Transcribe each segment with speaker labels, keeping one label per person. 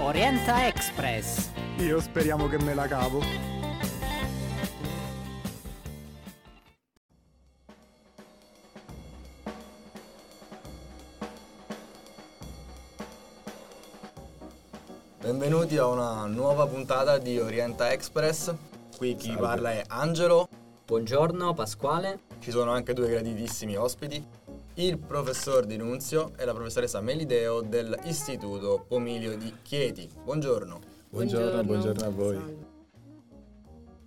Speaker 1: Orienta Express.
Speaker 2: Io speriamo che me la cavo.
Speaker 3: Benvenuti a una nuova puntata di Orienta Express. Qui chi parla è Angelo.
Speaker 1: Buongiorno Pasquale.
Speaker 3: Ci sono anche due graditissimi ospiti, il professor Di Nunzio e la professoressa Melideo dell'Istituto Pomilio di Chieti. Buongiorno.
Speaker 4: Buongiorno, buongiorno a voi.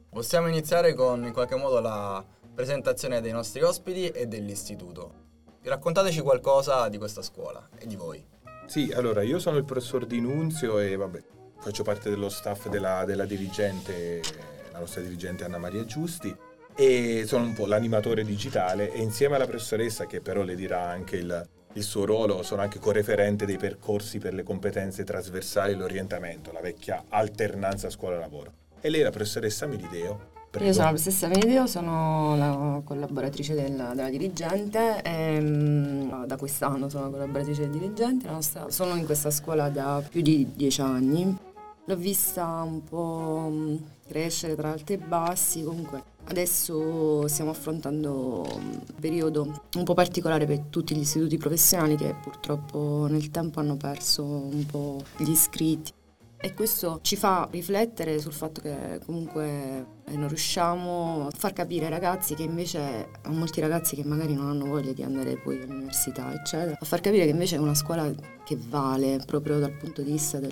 Speaker 3: Possiamo iniziare con in qualche modo la presentazione dei nostri ospiti e dell'istituto. Raccontateci qualcosa di questa scuola e di voi.
Speaker 4: Sì, allora io sono il professor Di Nunzio e vabbè, faccio parte dello staff della, della dirigente, la nostra dirigente Anna Maria Giusti e sono un po' l'animatore digitale e insieme alla professoressa che però le dirà anche il, il suo ruolo sono anche co-referente dei percorsi per le competenze trasversali e l'orientamento, la vecchia alternanza scuola-lavoro. E lei è la professoressa Milideo.
Speaker 5: Prego. Io sono la professoressa Milideo, sono la collaboratrice della, della dirigente, e, um, da quest'anno sono collaboratrice del dirigente, nostra, sono in questa scuola da più di dieci anni. L'ho vista un po' mm, crescere tra alti e bassi, comunque Adesso stiamo affrontando un periodo un po' particolare per tutti gli istituti professionali che purtroppo nel tempo hanno perso un po' gli iscritti e questo ci fa riflettere sul fatto che comunque eh, non riusciamo a far capire ai ragazzi che invece, a molti ragazzi che magari non hanno voglia di andare poi all'università, eccetera, a far capire che invece è una scuola che vale proprio dal punto di vista del,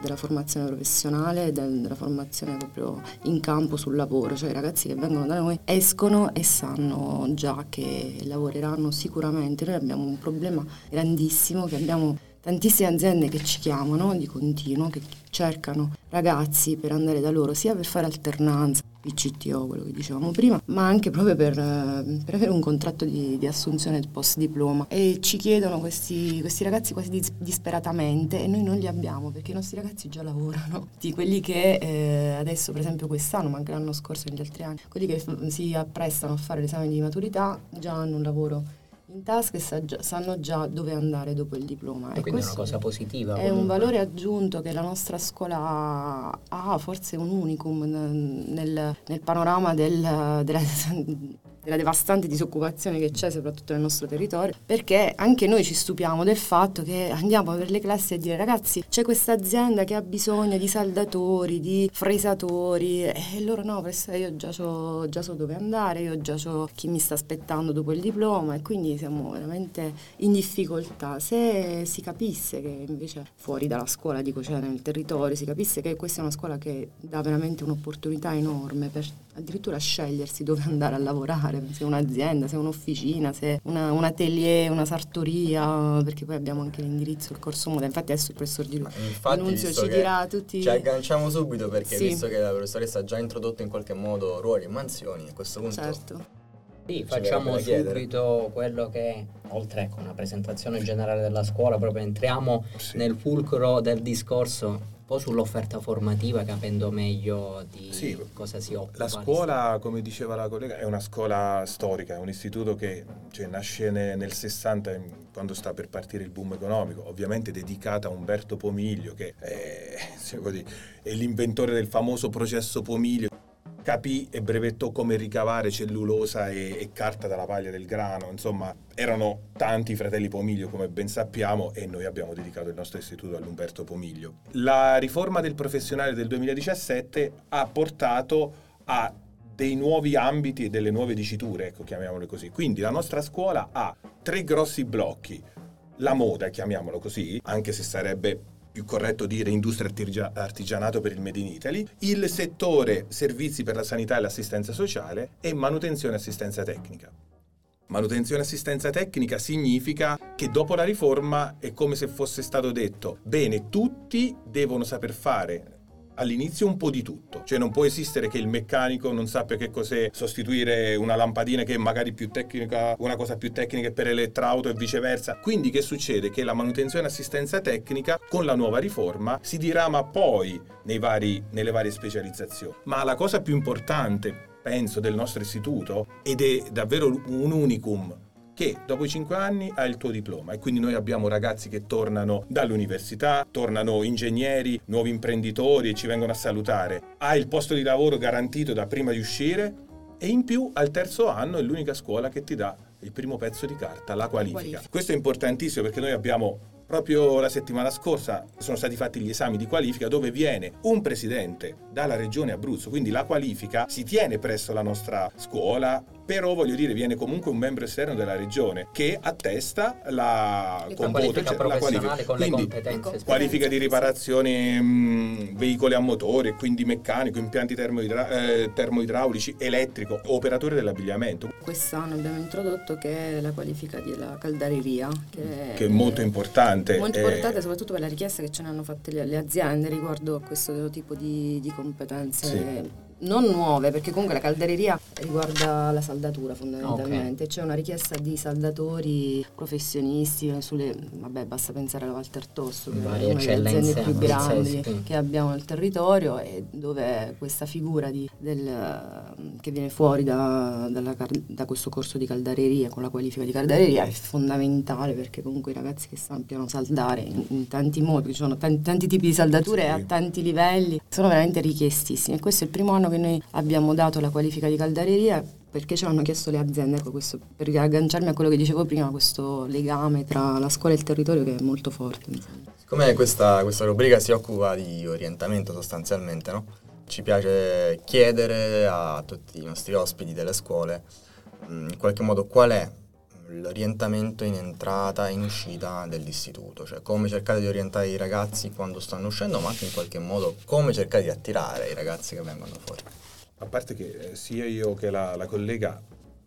Speaker 5: della formazione professionale, del, della formazione proprio in campo sul lavoro, cioè i ragazzi che vengono da noi escono e sanno già che lavoreranno sicuramente. Noi abbiamo un problema grandissimo che abbiamo tantissime aziende che ci chiamano di continuo, che cercano ragazzi per andare da loro, sia per fare alternanza, PCTO, quello che dicevamo prima, ma anche proprio per, eh, per avere un contratto di, di, assunzione post diploma. E ci chiedono questi, questi ragazzi quasi dis- disperatamente e noi non li abbiamo perché i nostri ragazzi già lavorano. Di quelli che eh, adesso, per esempio quest'anno, ma anche l'anno scorso e negli altri anni, quelli che f- si apprestano a fare l'esame di maturità già hanno un lavoro in tasca e sa già, sanno già dove andare dopo il diploma.
Speaker 1: E quindi è una cosa positiva.
Speaker 5: È comunque. un valore aggiunto che la nostra scuola ha, forse un unicum nel, nel panorama del, della della devastante disoccupazione che c'è soprattutto nel nostro territorio, perché anche noi ci stupiamo del fatto che andiamo per le classi a dire ragazzi c'è questa azienda che ha bisogno di saldatori, di fresatori e loro no, io già so, già so dove andare, io già so chi mi sta aspettando dopo il diploma e quindi siamo veramente in difficoltà. Se si capisse che invece fuori dalla scuola, dico cioè nel territorio, si capisse che questa è una scuola che dà veramente un'opportunità enorme per addirittura scegliersi dove andare a lavorare, se un'azienda, se un'officina, se una, un atelier, una sartoria, perché poi abbiamo anche l'indirizzo, il corso moda. Infatti adesso il professor Di Annunzio ci dirà tutti...
Speaker 3: Ci agganciamo subito perché sì. visto che la professoressa ha già introdotto in qualche modo ruoli e mansioni, a questo punto...
Speaker 5: Certo.
Speaker 1: Sì, facciamo subito quello che, oltre a una presentazione generale della scuola, proprio entriamo sì. nel fulcro del discorso po' sull'offerta formativa capendo meglio di sì, cosa si occupa.
Speaker 4: La scuola, come diceva la collega, è una scuola storica, è un istituto che cioè, nasce nel 60 quando sta per partire il boom economico, ovviamente dedicata a Umberto Pomiglio che è, è l'inventore del famoso processo Pomiglio capì e brevettò come ricavare cellulosa e, e, carta dalla paglia del grano, insomma erano tanti fratelli Pomiglio come ben sappiamo e noi abbiamo dedicato il nostro istituto all'Umberto Pomiglio. La riforma del professionale del 2017 ha portato a dei nuovi ambiti e delle nuove diciture, ecco chiamiamole così. Quindi la nostra scuola ha tre grossi blocchi. La moda, chiamiamolo così, anche se sarebbe più corretto dire industria artigianato per il Made in Italy, il settore servizi per la sanità e l'assistenza sociale e manutenzione e assistenza tecnica. Manutenzione e assistenza tecnica significa che dopo la riforma è come se fosse stato detto, bene, tutti devono saper fare all'inizio un po' di tutto, cioè non può esistere che il meccanico non sappia che cos'è sostituire una lampadina che è magari più tecnica, una cosa più tecnica per elettrauto e viceversa. Quindi che succede? Che la manutenzione e assistenza tecnica con la nuova riforma si dirama poi vari, nelle varie specializzazioni. Ma la cosa più importante, penso, del nostro istituto, ed è davvero un unicum che dopo i cinque anni hai il tuo diploma e quindi noi abbiamo ragazzi che tornano dall'università, tornano ingegneri, nuovi imprenditori e ci vengono a salutare. Hai il posto di lavoro garantito da prima di uscire e in più al terzo anno è l'unica scuola che ti dà il primo pezzo di carta, la qualifica. qualifica. Questo è importantissimo perché noi abbiamo Proprio la settimana scorsa sono stati fatti gli esami di qualifica dove viene un presidente dalla regione Abruzzo, quindi la qualifica si tiene presso la nostra scuola, però voglio dire viene comunque un membro esterno della regione che attesta la,
Speaker 1: qualifica cioè, la qualifica. con quindi, le competenze
Speaker 4: qualifica di riparazione mh, veicoli a motore quindi meccanico impianti termoidra- eh, termoidraulici elettrico operatore dell'abbigliamento.
Speaker 5: Quest'anno abbiamo introdotto che è la qualifica della caldareria
Speaker 4: che, che è molto importante
Speaker 5: molto importante soprattutto per la richiesta che ce ne hanno fatte le, le aziende riguardo a questo tipo di, di competenze sì non nuove, perché comunque la caldereria riguarda la saldatura fondamentalmente. Okay. C'è una richiesta di saldatori professionisti sulle, vabbè, basta pensare alla Walter Tosso, che è una delle aziende più grandi sì. che abbiamo nel territorio e dove questa figura di, del, che viene fuori da, dalla, da, questo corso di caldareria con la qualifica di caldareria è fondamentale perché comunque i ragazzi che sappiano saldare in, in tanti modi, ci sono tanti, tanti tipi di saldature sì. a tanti livelli, sono veramente richiestissimi e questo è il primo anno anno che noi abbiamo dato la qualifica di caldareria perché ce l'hanno chiesto le aziende, ecco questo, per agganciarmi a quello che dicevo prima, questo legame tra la scuola e il territorio che è molto forte.
Speaker 3: Siccome questa, questa rubrica si occupa di orientamento sostanzialmente, no? ci piace chiedere a tutti i nostri ospiti delle scuole mm, in qualche modo qual è l'orientamento in entrata e in uscita dell'istituto, cioè come cercare di orientare i ragazzi quando stanno uscendo, ma anche in qualche modo come cercare di attirare i ragazzi che vengono fuori.
Speaker 4: A parte che eh, sia io che la, la collega,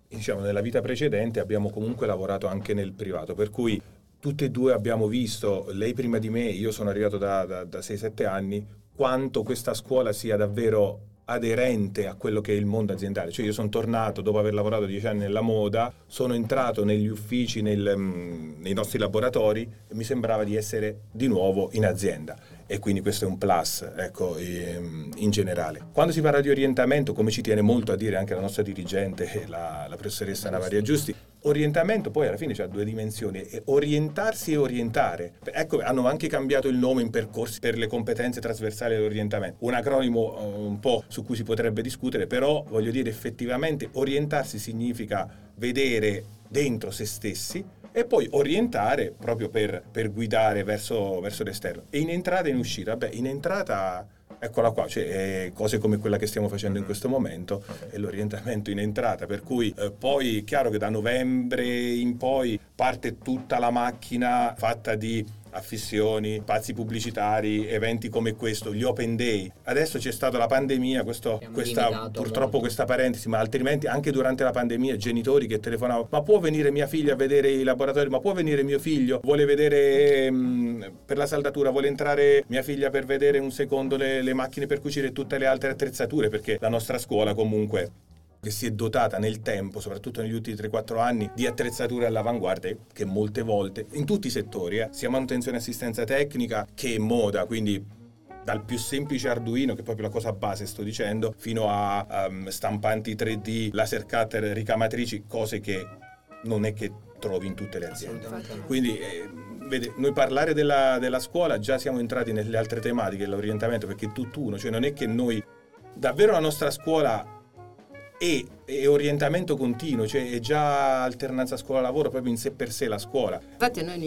Speaker 4: diciamo, nella vita precedente abbiamo comunque lavorato anche nel privato, per cui tutte e due abbiamo visto, lei prima di me, io sono arrivato da, da, da 6-7 anni, quanto questa scuola sia davvero aderente a quello che è il mondo aziendale. Cioè io sono tornato dopo aver lavorato dieci anni nella moda, sono entrato negli uffici, nel, mm, nei nostri laboratori e mi sembrava di essere di nuovo in azienda e quindi questo è un plus ecco, ehm, in generale. Quando si parla di orientamento, come ci tiene molto a dire anche la nostra dirigente, la, la professoressa Navaria Giusti, orientamento poi alla fine ha due dimensioni, orientarsi e orientare. Ecco, hanno anche cambiato il nome in percorsi per le competenze trasversali dell'orientamento, un acronimo eh, un po' su cui si potrebbe discutere, però voglio dire effettivamente orientarsi significa vedere dentro se stessi, e poi orientare proprio per, per guidare verso, verso, l'esterno. E in entrata e in uscita? Beh, in entrata, eccola qua, cioè cose come quella che stiamo facendo in questo momento, è l'orientamento in entrata, per cui eh, poi chiaro che da novembre in poi parte tutta la macchina fatta di affissioni, spazi pubblicitari, eventi come questo, gli open day. Adesso c'è stata la pandemia, questo, questa, purtroppo molto. questa parentesi, ma altrimenti anche durante la pandemia genitori che telefonavano, ma può venire mia figlia a vedere i laboratori, ma può venire mio figlio, vuole vedere mh, mm, per la saldatura, vuole entrare mia figlia per vedere un secondo le, le macchine per cucire e tutte le altre attrezzature, perché la nostra scuola comunque che si è dotata nel tempo, soprattutto negli ultimi 3-4 anni, di attrezzature all'avanguardia che molte volte, in tutti i settori, eh, sia manutenzione e assistenza tecnica che moda, quindi dal più semplice Arduino, che è proprio la cosa base sto dicendo, fino a um, stampanti 3D, laser cutter, ricamatrici, cose che non è che trovi in tutte le aziende. Quindi eh, vede, noi parlare della, della, scuola già siamo entrati nelle altre tematiche, l'orientamento, perché è tutt'uno, cioè non è che noi davvero la nostra scuola e, e, orientamento continuo, cioè è già alternanza scuola-lavoro proprio in sé per sé la scuola.
Speaker 5: Infatti a noi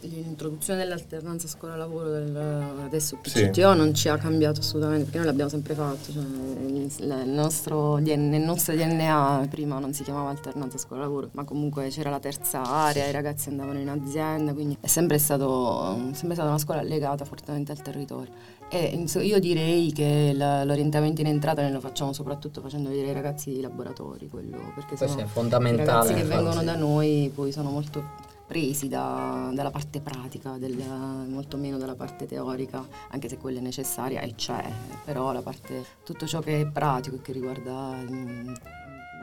Speaker 5: l'introduzione dell'alternanza scuola-lavoro del, adesso PCTO sì. non ci ha cambiato assolutamente perché noi l'abbiamo sempre fatto, cioè, il, nostro, nel nostro DNA prima non si chiamava alternanza scuola-lavoro, ma comunque c'era la terza area, i ragazzi andavano in azienda, quindi è sempre, stato, sempre stata una scuola legata fortemente al territorio. E io direi che l'orientamento in entrata noi lo facciamo soprattutto facendo vedere ai ragazzi i laboratori, quello, perché
Speaker 1: Questo è fondamentale. I ragazzi
Speaker 5: che vengono da noi poi sono molto presi da, dalla parte pratica, del, molto meno dalla parte teorica, anche se quella è necessaria e c'è, però la parte, tutto ciò che è pratico e che riguarda mh,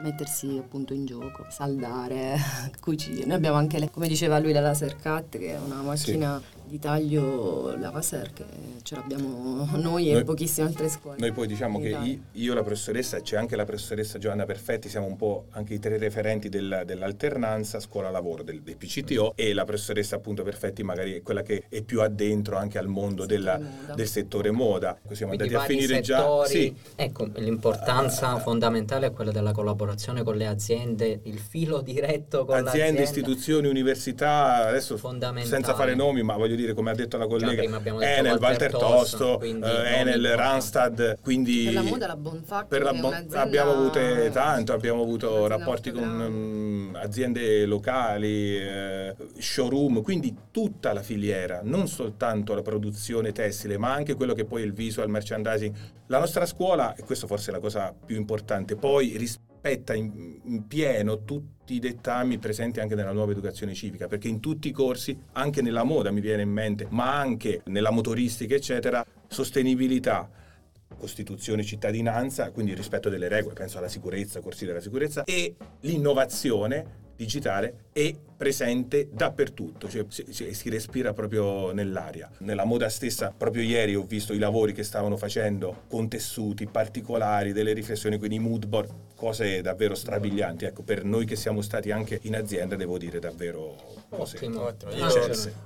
Speaker 5: mettersi appunto in gioco, saldare, cucire. Noi abbiamo anche, le, come diceva lui, la laser cut, che è una macchina... Sì di taglio laser che ce l'abbiamo noi e noi, pochissime altre scuole.
Speaker 4: Noi poi diciamo che io, io, la professoressa, c'è anche la professoressa Giovanna Perfetti, siamo un po' anche i tre referenti del, dell'alternanza scuola-lavoro del, del, PCTO e la professoressa appunto Perfetti magari è quella che è più addentro anche al mondo della, del settore moda.
Speaker 1: siamo Quindi andati a finire settori, già... Sì. Ecco, l'importanza uh, fondamentale è quella della collaborazione con le aziende, il filo diretto con
Speaker 4: aziende, istituzioni, università, adesso senza fare nomi, ma voglio dire, come ha detto la collega, Enel, Walter Tosto, eh, Enel, Randstad, quindi...
Speaker 5: Per la moda la Bonfac,
Speaker 4: per la bon- abbiamo avuto tanto, abbiamo avuto rapporti con um, aziende locali, eh, showroom, quindi tutta la filiera, non soltanto la produzione tessile, ma anche quello che poi è il visual merchandising. La nostra scuola, e questo forse è la cosa più importante, poi rispetta in, in pieno tutti i dettami presenti anche nella nuova educazione civica, perché in tutti i corsi, anche nella moda mi viene in mente, ma anche nella motoristica, eccetera, sostenibilità, Costituzione, cittadinanza, quindi il rispetto delle regole, penso alla sicurezza, corsi della sicurezza, e l'innovazione digitale è presente dappertutto, cioè si, respira proprio nell'aria. Nella moda stessa, proprio ieri ho visto i lavori che stavano facendo con tessuti particolari, delle riflessioni, quindi mood board, cose davvero strabilianti. Ecco, per noi che siamo stati anche in azienda, devo dire davvero cose
Speaker 3: ottimo, ottimo. Io,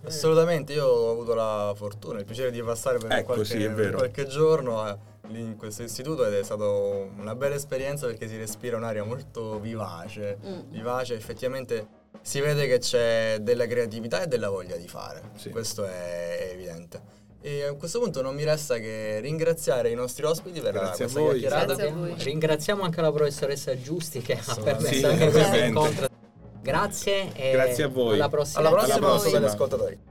Speaker 3: assolutamente, io ho avuto la fortuna, il piacere di passare per, ecco, qualche, sì, per qualche giorno. Eh lì in questo istituto ed è stata una bella esperienza perché si respira un'aria molto vivace, mm. vivace effettivamente si vede che c'è della creatività e della voglia di fare, sì. questo è evidente. E a questo punto non mi resta che ringraziare i nostri ospiti per
Speaker 1: Grazie
Speaker 3: questa chiacchierata.
Speaker 1: Ringraziamo anche la professoressa Giusti che ha permesso sì, anche questo incontro. Grazie e
Speaker 4: Grazie a voi.
Speaker 1: Alla prossima.
Speaker 3: Alla prossima, alla prossima. ascoltatori.